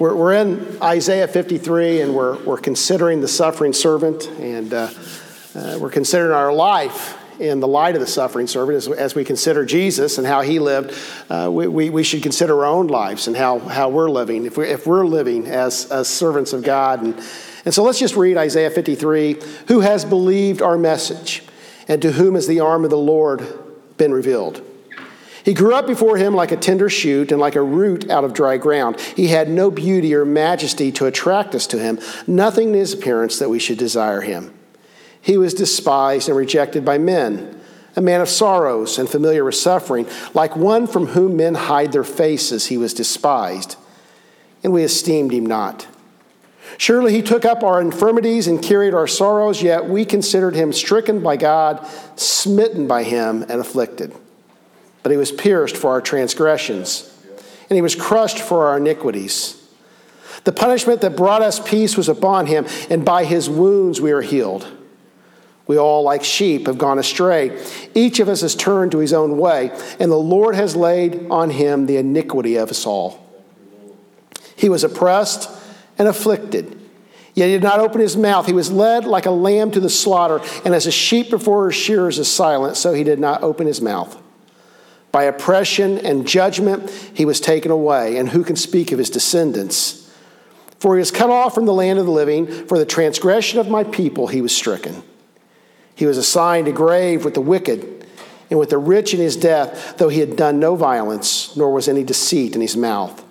We're, we're in Isaiah 53 and we're, we're considering the suffering servant and uh, uh, we're considering our life in the light of the suffering servant as, as we consider Jesus and how he lived. Uh, we, we, we, should consider our own lives and how, how we're living, if, we, if we're living as, as servants of God. And, and so let's just read Isaiah 53 Who has believed our message, and to whom has the arm of the Lord been revealed? He grew up before him like a tender shoot and like a root out of dry ground. He had no beauty or majesty to attract us to him, nothing in his appearance that we should desire him. He was despised and rejected by men, a man of sorrows and familiar with suffering. Like one from whom men hide their faces, he was despised, and we esteemed him not. Surely he took up our infirmities and carried our sorrows, yet we considered him stricken by God, smitten by him, and afflicted but he was pierced for our transgressions, and he was crushed for our iniquities. The punishment that brought us peace was upon him, and by his wounds we are healed. We all, like sheep, have gone astray. Each of us has turned to his own way, and the Lord has laid on him the iniquity of us all. He was oppressed and afflicted, yet he did not open his mouth. He was led like a lamb to the slaughter, and as a sheep before her shearers is silent, so he did not open his mouth. By oppression and judgment he was taken away, and who can speak of his descendants? For he was cut off from the land of the living, for the transgression of my people he was stricken. He was assigned a grave with the wicked and with the rich in his death, though he had done no violence, nor was any deceit in his mouth.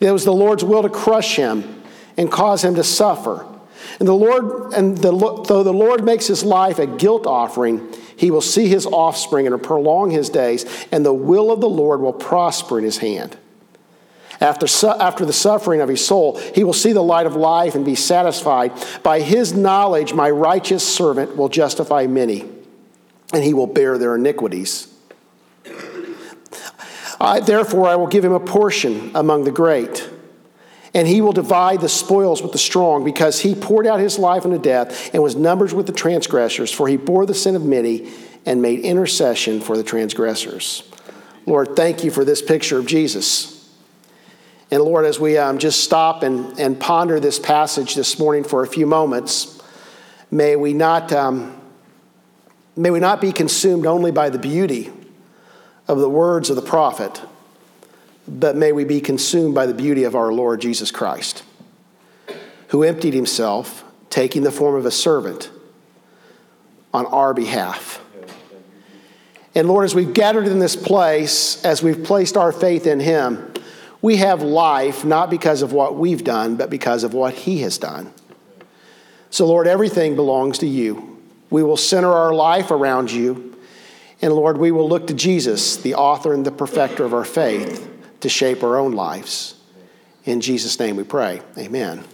It was the Lord's will to crush him and cause him to suffer. And the Lord, and the, though the Lord makes his life a guilt offering, he will see his offspring and prolong his days, and the will of the Lord will prosper in his hand. After, su- after the suffering of his soul, he will see the light of life and be satisfied. By his knowledge, my righteous servant will justify many, and he will bear their iniquities. I, therefore, I will give him a portion among the great and he will divide the spoils with the strong, because he poured out his life unto death and was numbered with the transgressors, for he bore the sin of many and made intercession for the transgressors. Lord, thank you for this picture of Jesus. And Lord, as we um, just stop and, and ponder this passage this morning for a few moments, may we not, um, may we not be consumed only by the beauty of the words of the prophet but may we be consumed by the beauty of our Lord Jesus Christ, who emptied himself, taking the form of a servant on our behalf. And Lord, as we've gathered in this place, as we've placed our faith in him, we have life not because of what we've done, but because of what he has done. So, Lord, everything belongs to you. We will center our life around you. And Lord, we will look to Jesus, the author and the perfecter of our faith to shape our own lives. In Jesus' name we pray. Amen.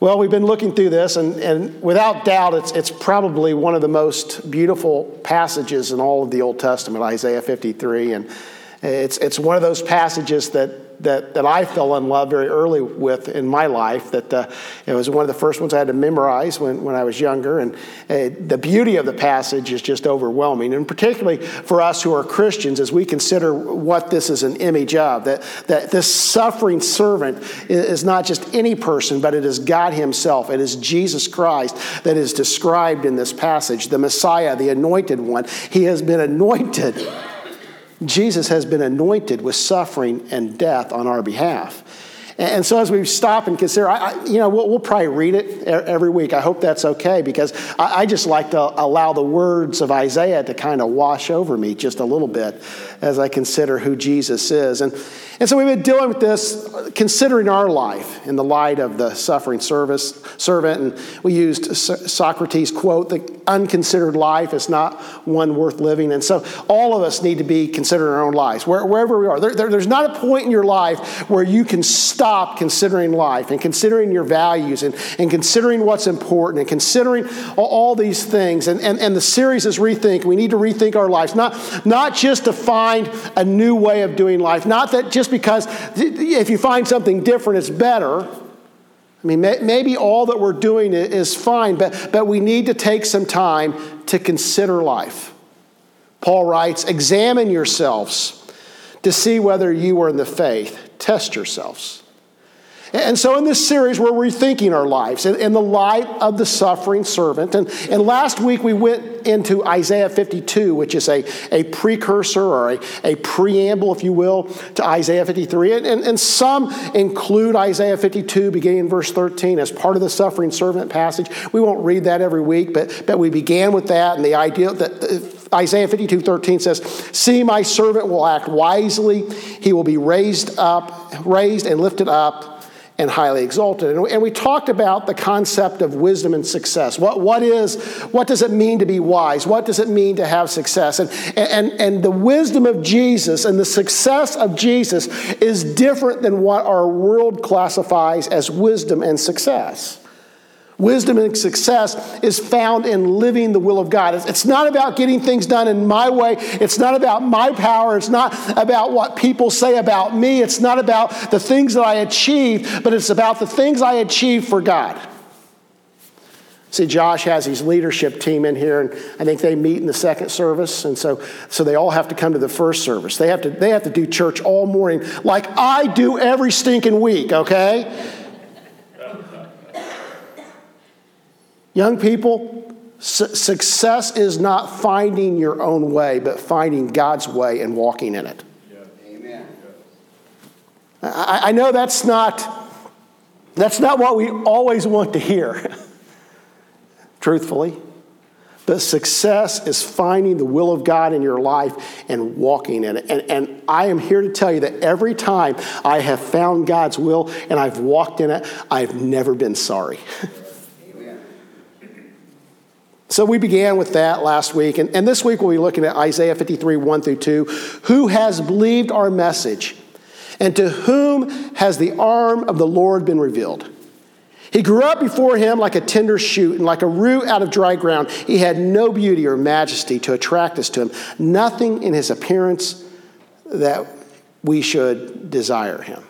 Well, we've been looking through this, and, and without doubt, it's, it's probably one of the most beautiful passages in all of the Old Testament, Isaiah 53. And it's, it's one of those passages that that, that I fell in love very early with in my life. That uh, it was one of the first ones I had to memorize when, when I was younger. And uh, the beauty of the passage is just overwhelming. And particularly for us who are Christians, as we consider what this is an image of, that, that this suffering servant is not just any person, but it is God Himself. It is Jesus Christ that is described in this passage, the Messiah, the anointed one. He has been anointed Jesus has been anointed with suffering and death on our behalf. And so, as we stop and consider, I, you know, we'll, we'll, probably read it every week. I hope that's okay because I, I, just like to allow the words of Isaiah to kind of wash over me just a little bit as I consider who Jesus is. And, and so, we've been dealing with this, considering our life in the light of the suffering service, servant. And we used Socrates' quote the unconsidered life is not one worth living. And so, all of us need to be considering our own lives, where, wherever we are. There, there, there's not a point in your life where you can stop stop considering life and considering your values and, and considering what's important and considering all, all these things. And, and, and the series is Rethink. We need to rethink our lives, not, not just to find a new way of doing life, not that just because if you find something different, it's better. I mean, maybe all that we're doing is fine, but, but we need to take some time to consider life. Paul writes, Examine yourselves to see whether you are in the faith. Test yourselves. And so, in this series, we're rethinking our lives in, the light of the suffering servant. And, and last week, we went into Isaiah 52, which is a, a precursor or a, a preamble, if you will, to Isaiah 53. And, and, and some include Isaiah 52, beginning in verse 13, as part of the suffering servant passage. We won't read that every week, but, but we began with that and the idea that. Uh, Isaiah 52 13 says, See, my servant will act wisely. He will be raised up, raised and lifted up and highly exalted. And we talked about the concept of wisdom and success. What, what, is, what does it mean to be wise? What does it mean to have success? And, and, and the wisdom of Jesus and the success of Jesus is different than what our world classifies as wisdom and success. Wisdom and success is found in living the will of God. It's not about getting things done in my way. It's not about my power. It's not about what people say about me. It's not about the things that I achieve, but it's about the things I achieve for God. See, Josh has his leadership team in here, and I think they meet in the second service, and so, so they all have to come to the first service. They have, to, they have to do church all morning, like I do every stinking week, okay? Young people, su- success is not finding your own way, but finding God's way and walking in it. Amen. I, I know that's not, that's not what we always want to hear, truthfully. But success is finding the will of God in your life and walking in it. And, and I am here to tell you that every time I have found God's will and I've walked in it, I've never been sorry. So we began with that last week, and, and this week we'll be looking at Isaiah 53, 1 through 2. Who has believed our message, and to whom has the arm of the Lord been revealed? He grew up before him like a tender shoot and like a root out of dry ground. He had no beauty or majesty to attract us to him, nothing in his appearance that we should desire him.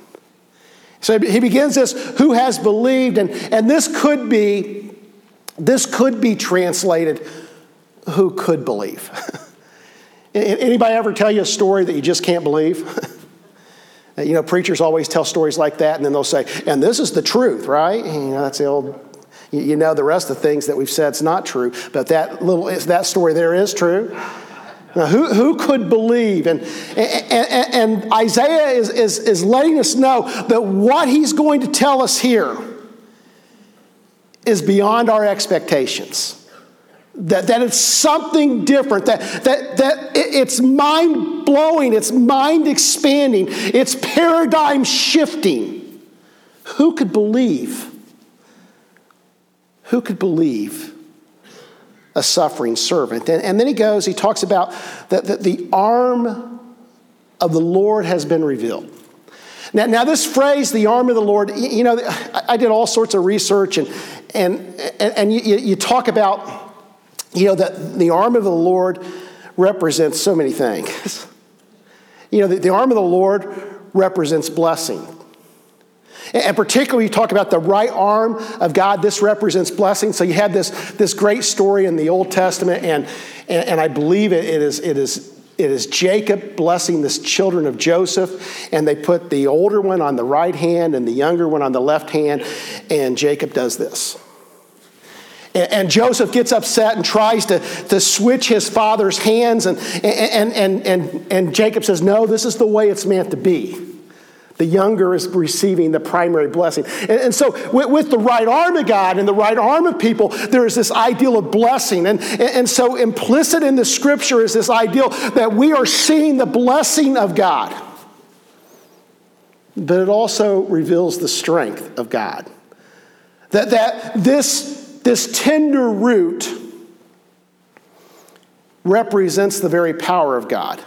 So he begins this, who has believed, and, and this could be this could be translated, who could believe? Anybody ever tell you a story that you just can't believe? you know, preachers always tell stories like that, and then they'll say, and this is the truth, right? You know, that's the old, you know, the rest of the things that we've said is not true, but that little, that story there is true. Now, who, who could believe? And, and, and Isaiah is, is, is letting us know that what he's going to tell us here is beyond our expectations. That, that it's something different, that, that, that it's mind blowing, it's mind expanding, it's paradigm shifting. Who could believe? Who could believe a suffering servant? And, and then he goes, he talks about that, that the arm of the Lord has been revealed. Now, now, this phrase, the arm of the Lord, you know, I did all sorts of research and, and, and, and you, you talk about, you know, that the arm of the Lord represents so many things. You know, the, the arm of the Lord represents blessing. And particularly, you talk about the right arm of God. This represents blessing. So you have this, this great story in the Old Testament, and, and, and I believe it, it, is, it is it is Jacob blessing the children of Joseph, and they put the older one on the right hand and the younger one on the left hand, and Jacob does this. And, Joseph gets upset and tries to, to switch his father's hands, and, and, and, and, and Jacob says, No, this is the way it's meant to be. The younger is receiving the primary blessing. And, and so, with, with, the right arm of God and the right arm of people, there is this ideal of blessing. And, and so, implicit in the scripture is this ideal that we are seeing the blessing of God. But it also reveals the strength of God. That, that this, this tender root represents the very power of God.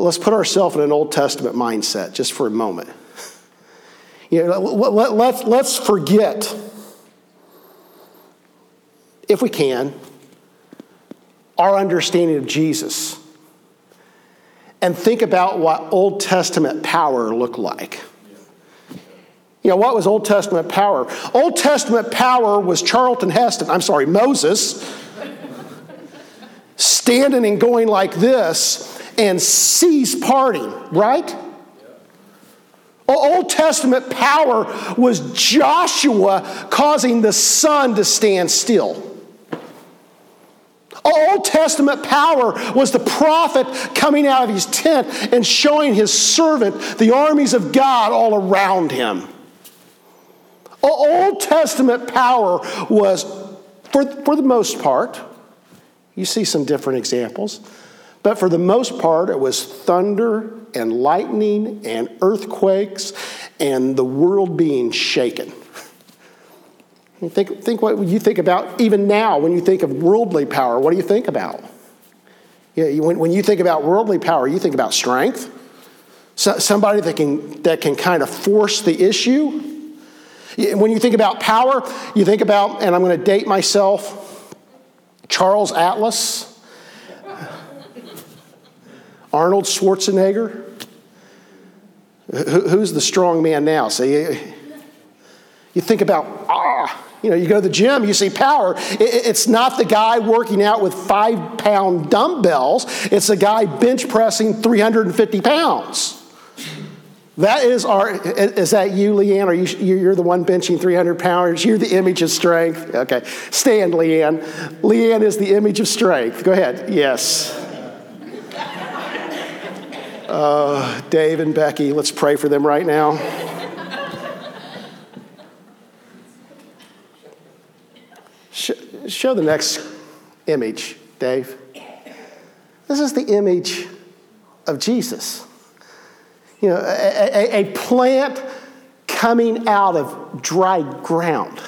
Let's put ourselves in an Old Testament mindset just for a moment. You know, let, let, let's forget, if we can, our understanding of Jesus and think about what Old Testament power looked like. You know, what was Old Testament power? Old Testament power was Charlton Heston, I'm sorry, Moses, standing and going like this and cease parting, right? Old, Testament power was Joshua causing the sun to stand still. Old Testament power was the prophet coming out of his tent and showing his servant the armies of God all around him. Old Testament power was, for, for the most part, you see some different examples, but for the most part, it was thunder and lightning and earthquakes and the world being shaken. You think, think what you think about, even now, when you think of worldly power, what do you think about? Yeah, when, when you think about worldly power, you think about strength, so, somebody that can, that can kind of force the issue. When you think about power, you think about, and I'm going to date myself, Charles Atlas, Arnold Schwarzenegger. Who's the strong man now? See, you think about, ah, you know, you go to the gym, you see power. It's not the guy working out with five pound dumbbells, it's the guy bench pressing 350 pounds. That is our, is that you, Leanne? Are you, you're the one benching 300 pounds? You're the image of strength? Okay. Stand, Leanne. Leanne is the image of strength. Go ahead. Yes. Uh, Dave and Becky, let's pray for them right now. Show the next image, Dave. This is the image of Jesus. You know, a, a, a plant coming out of dry ground.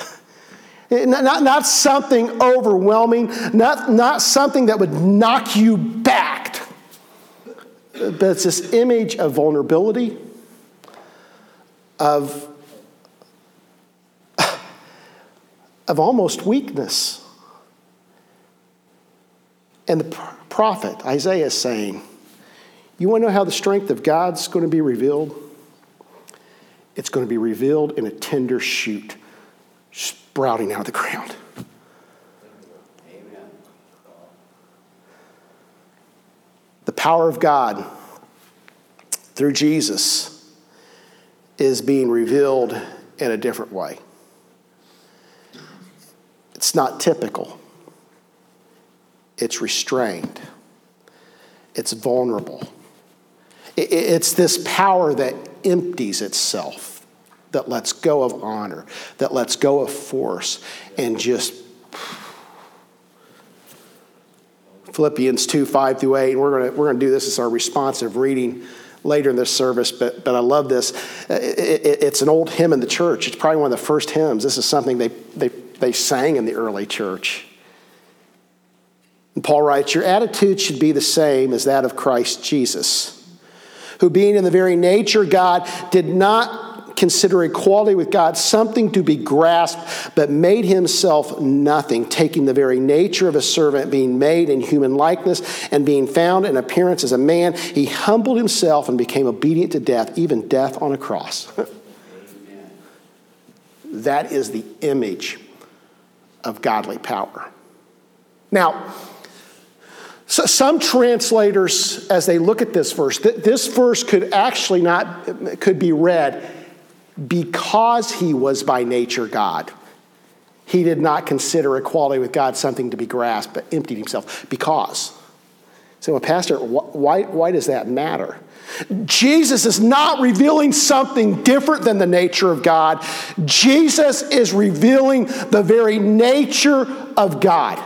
Not, not, not, something overwhelming, not, not something that would knock you back, but it's this image of vulnerability, of of almost weakness. And the prophet, Isaiah, is saying, You want to know how the strength of God's going to be revealed? It's going to be revealed in a tender shoot sprouting out of the ground. Amen. The power of God through Jesus is being revealed in a different way. It's not typical, it's restrained, it's vulnerable. It's this power that empties itself, that lets go of honor, that lets go of force, and just. Philippians 2 5 through 8, we're going we're gonna do this as our responsive reading later in this service, but, but I love this. It, it, it's an old hymn in the church. It's probably one of the first hymns. This is something they, they they sang in the early church. And Paul writes, Your attitude should be the same as that of Christ Jesus, who, being in the very nature God, did not consider equality with God something to be grasped, but made himself nothing, taking the very nature of a servant, being made in human likeness, and being found in appearance as a man. He humbled himself and became obedient to death, even death on a cross. that is the image of godly power. Now, so some translators, as they look at this verse, th- this verse could actually not could be read because he was by nature God. He did not consider equality with God something to be grasped, but emptied himself. Because. So, well, Pastor, why, why does that matter? Jesus is not revealing something different than the nature of God. Jesus is revealing the very nature of God.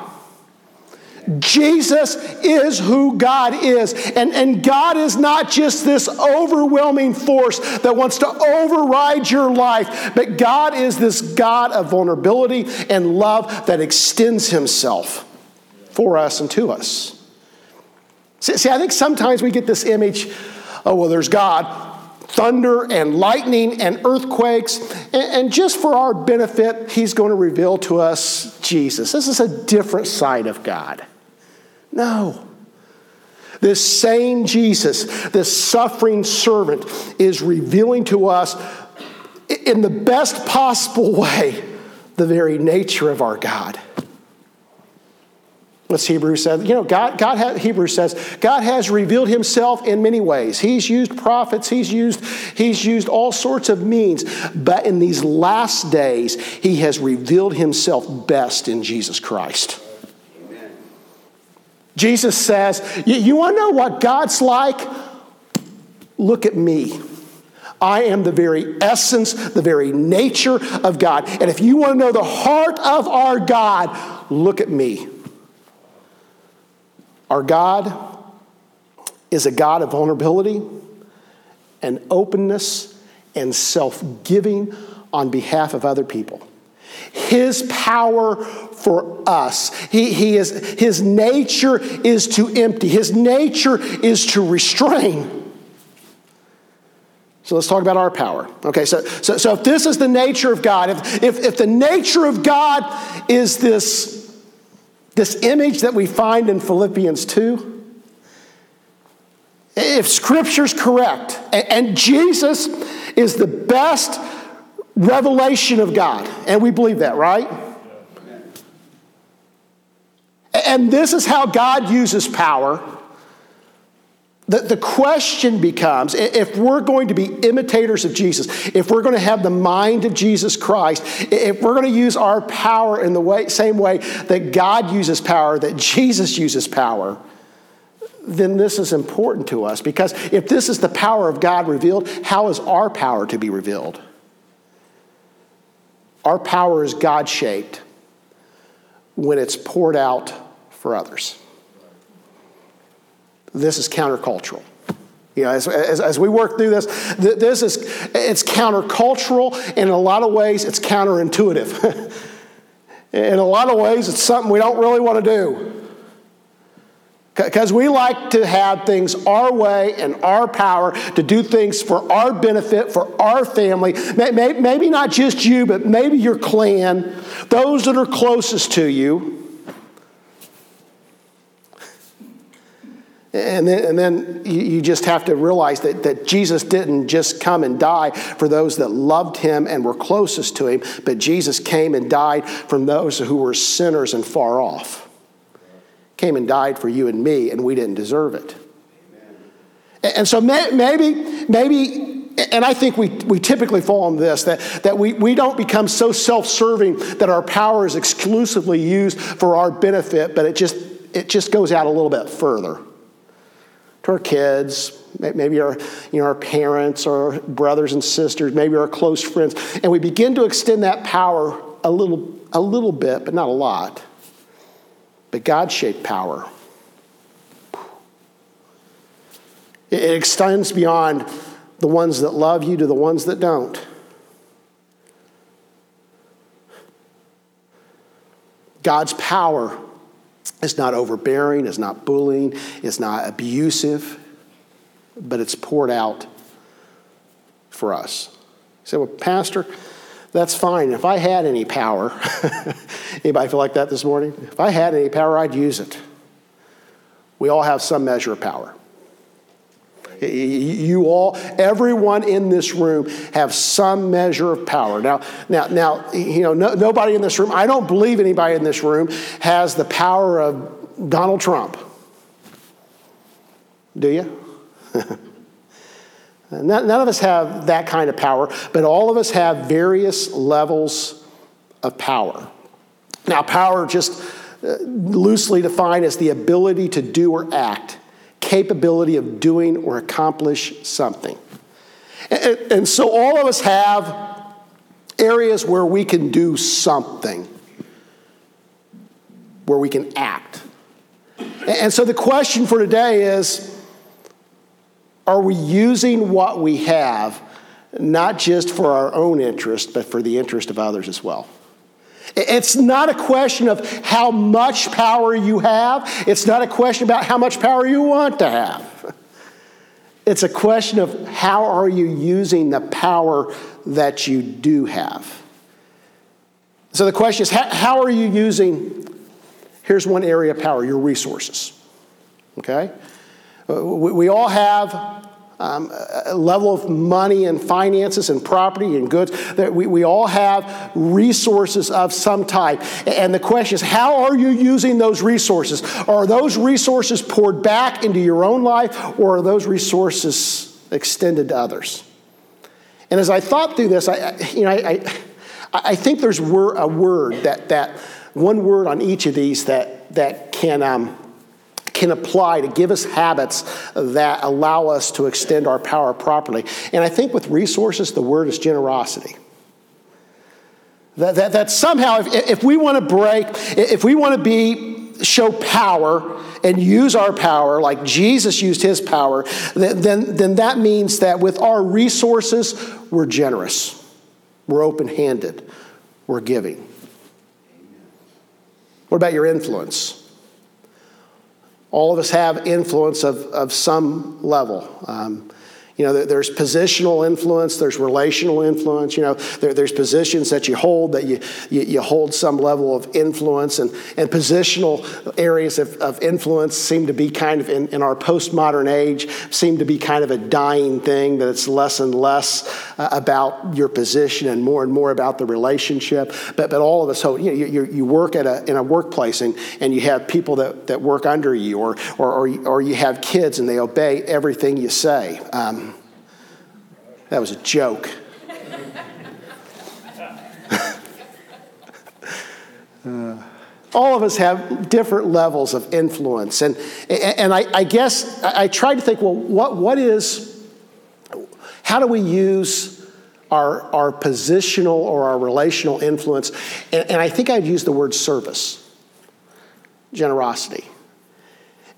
Jesus is who God is. And, and God is not just this overwhelming force that wants to override your life, but God is this God of vulnerability and love that extends Himself for us and to us. See, see I think sometimes we get this image oh, well, there's God. Thunder and lightning and earthquakes. And, and just for our benefit, he's going to reveal to us Jesus. This is a different side of God. No. This same Jesus, this suffering servant, is revealing to us in the best possible way the very nature of our God. What's Hebrews says? You know, God, God ha, Hebrews says, God has revealed himself in many ways. He's used prophets, he's used, he's used all sorts of means. But in these last days, he has revealed himself best in Jesus Christ. Jesus says, you want to know what God's like? Look at me. I am the very essence, the very nature of God. And if you want to know the heart of our God, look at me. Our God is a God of vulnerability and openness and self giving on behalf of other people. His power for us, he, he is, his nature is to empty, his nature is to restrain. So let's talk about our power. Okay, so, so, so if this is the nature of God, if, if, if the nature of God is this this image that we find in Philippians 2, if Scripture's correct, and Jesus is the best revelation of God, and we believe that, right? And this is how God uses power the, the question becomes if we're going to be imitators of Jesus, if we're going to have the mind of Jesus Christ, if we're going to use our power in the way, same way that God uses power, that Jesus uses power, then this is important to us because if this is the power of God revealed, how is our power to be revealed? Our power is God shaped when it's poured out for others this is countercultural. You know, as, as, as, we work through this, this is it's countercultural, and in a lot of ways, it's counterintuitive. in a lot of ways, it's something we don't really want to do. Because we like to have things our way and our power to do things for our benefit, for our family. Maybe not just you, but maybe your clan, those that are closest to you. And then, and then you just have to realize that, that Jesus didn't just come and die for those that loved him and were closest to him, but Jesus came and died from those who were sinners and far off. Came and died for you and me, and we didn't deserve it. And so maybe, maybe, and I think we, we typically fall on this that, that we, we don't become so self serving that our power is exclusively used for our benefit, but it just, it just goes out a little bit further our kids, maybe our, you know, our parents or brothers and sisters, maybe our close friends, and we begin to extend that power a little, a little bit, but not a lot. But God shaped power. It extends beyond the ones that love you to the ones that don't. God's power it's not overbearing, it's not bullying, it's not abusive, but it's poured out for us. You say, well, Pastor, that's fine. If I had any power, anybody feel like that this morning? If I had any power, I'd use it. We all have some measure of power. You all, everyone in this room, have some measure of power. Now, now, now, you know, no, nobody in this room. I don't believe anybody in this room has the power of Donald Trump. Do you? None of us have that kind of power, but all of us have various levels of power. Now, power, just uh, loosely defined, as the ability to do or act capability of doing or accomplish something. And, and, so all of us have areas where we can do something, where we can act. And so the question for today is are we using what we have not just for our own interest, but for the interest of others as well? It's not a question of how much power you have. It's not a question about how much power you want to have. It's a question of how are you using the power that you do have. So the question is how, are you using, here's one area of power, your resources. Okay? Uh, we, we all have um, level of money and finances and property and goods. That we, we all have resources of some type. And the question is, how are you using those resources? Are those resources poured back into your own life, or are those resources extended to others? And as I thought through this, I, you know, I, I, I think there's a word that, that one word on each of these that, that can. Um, can apply to give us habits that allow us to extend our power properly. And I think with resources, the word is generosity. That, that, that somehow, if, if we want to break, if we want to be, show power and use our power like Jesus used his power, then, then that means that with our resources, we're generous, we're open handed, we're giving. What about your influence? All of us have influence of, of some level. Um, you know, there's positional influence, there's relational influence. You know, there, there's positions that you hold that you, you, you, hold some level of influence, and, and positional areas of, of influence seem to be kind of in, in our postmodern age, seem to be kind of a dying thing, that it's less and less uh, about your position and more and more about the relationship. But, but all of us, you, know, you, you work at a, in a workplace and, and you have people that, that work under you, or, or, or, or you have kids and they obey everything you say. Um, that was a joke. uh, all of us have different levels of influence. And, and I, I guess I tried to think well, what, what is, how do we use our, our positional or our relational influence? And, and I think I'd use the word service, generosity.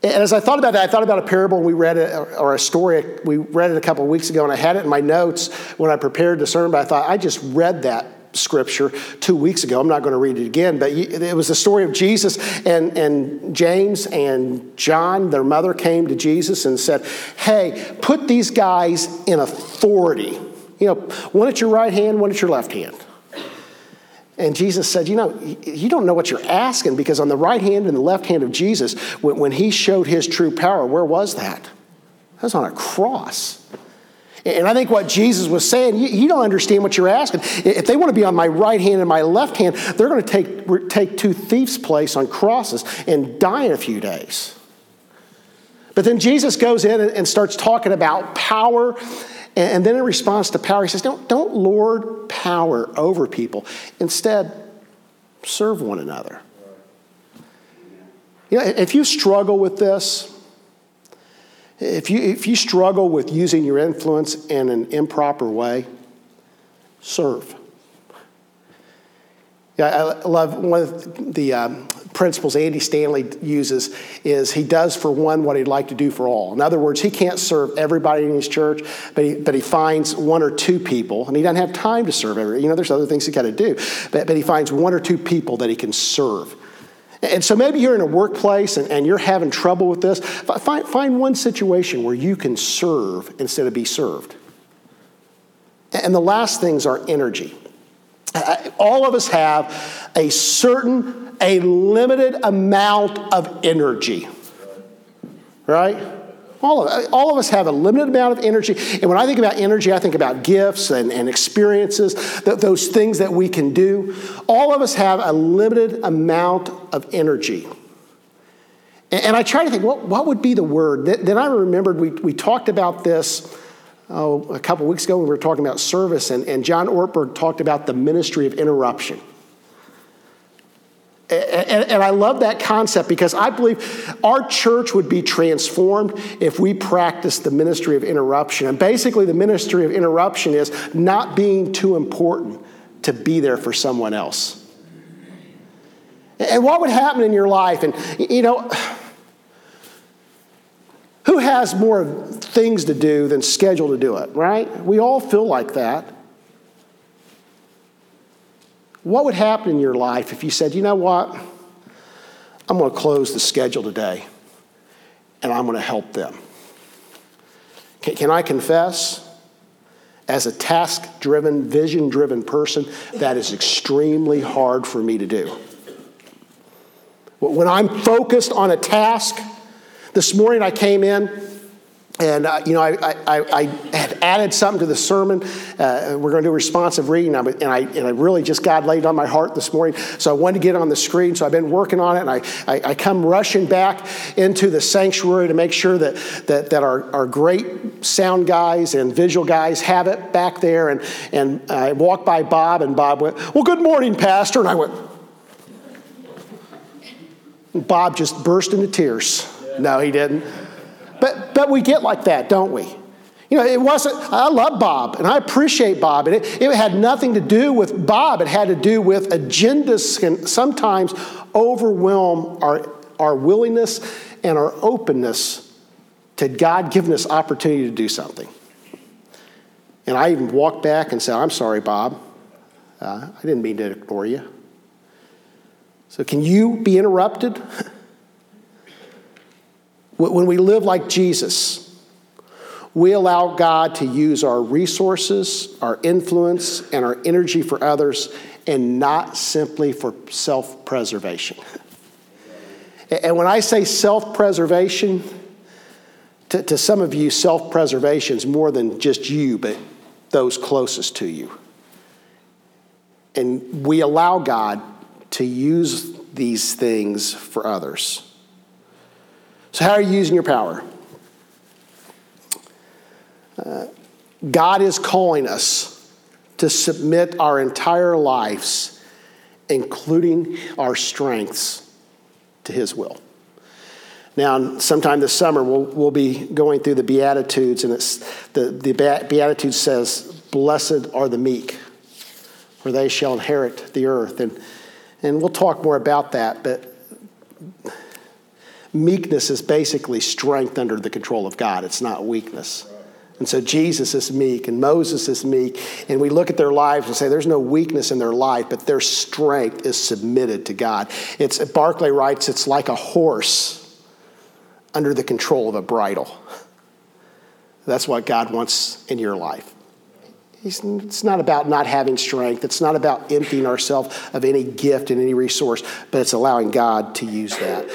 And as I thought about that, I thought about a parable we read it, or a story we read it a couple of weeks ago, and I had it in my notes when I prepared the sermon. But I thought I just read that scripture two weeks ago. I'm not going to read it again, but it was the story of Jesus and, and James and John. Their mother came to Jesus and said, Hey, put these guys in authority. You know, one at your right hand, one at your left hand. And Jesus said, You know, you don't know what you're asking because on the right hand and the left hand of Jesus, when he showed his true power, where was that? That was on a cross. And I think what Jesus was saying, you, don't understand what you're asking. If they want to be on my right hand and my left hand, they're going to take, take two thieves' place on crosses and die in a few days. But then Jesus goes in and starts talking about power and then in response to power, he says, don't, don't lord power over people. Instead, serve one another. You know, if you struggle with this, if you, if you struggle with using your influence in an improper way, serve. Yeah, I love one of the um, principles Andy Stanley uses is he does for one what he'd like to do for all. In other words, he can't serve everybody in his church, but he, but he finds one or two people, and he doesn't have time to serve every. You know, there's other things he got to do, but, but he finds one or two people that he can serve. And so maybe you're in a workplace and, and you're having trouble with this. Find, find one situation where you can serve instead of be served. And the last things are energy. All of us have a certain a limited amount of energy. Right? All of, all of us have a limited amount of energy. And when I think about energy, I think about gifts and, and experiences, th- those things that we can do. All of us have a limited amount of energy. And, and I try to think, what, what would be the word? Then I remembered we, we talked about this oh, a couple weeks ago when we were talking about service, and, and John Ortberg talked about the ministry of interruption. And, and, I love that concept because I believe our church would be transformed if we practiced the ministry of interruption. And basically, the ministry of interruption is not being too important to be there for someone else. And what would happen in your life? And, you know, who has more things to do than schedule to do it, right? We all feel like that. What would happen in your life if you said, you know what? I'm going to close the schedule today and I'm going to help them? Can, can I confess? As a task driven, vision driven person, that is extremely hard for me to do. When I'm focused on a task, this morning I came in and uh, you know, I, I, I, had added something to the sermon. Uh, we're going to do a responsive reading, and I, and I really just God laid on my heart this morning. So I wanted to get on the screen. So I've been working on it, and I, I, I come rushing back into the sanctuary to make sure that that, that our, our great sound guys and visual guys have it back there. And and I walked by Bob, and Bob went, "Well, good morning, Pastor," and I went. Bob just burst into tears. No, he didn't. But, but we get like that, don't we? You know, it wasn't, I love Bob and I appreciate Bob. And it, it had nothing to do with Bob, it had to do with agendas can sometimes overwhelm our, our willingness and our openness to God giving us opportunity to do something. And I even walked back and said, I'm sorry, Bob. Uh, I didn't mean to ignore you. So, can you be interrupted? When we live like Jesus, we allow God to use our resources, our influence, and our energy for others, and not simply for self preservation. And when I say self preservation, to, to, some of you, self preservation is more than just you, but those closest to you. And we allow God to use these things for others. So, how are you using your power? Uh, God is calling us to submit our entire lives, including our strengths, to His will. Now, sometime this summer, we'll, we'll be going through the Beatitudes, and it's, the, the Beatitude says, Blessed are the meek, for they shall inherit the earth. And, and we'll talk more about that, but meekness is basically strength under the control of God, it's not weakness. And so Jesus is meek and Moses is meek. And we look at their lives and say there's no weakness in their life, but their strength is submitted to God. It's Barclay writes, it's like a horse under the control of a bridle. That's what God wants in your life. It's not about not having strength. It's not about emptying ourselves of any gift and any resource, but it's allowing God to use that.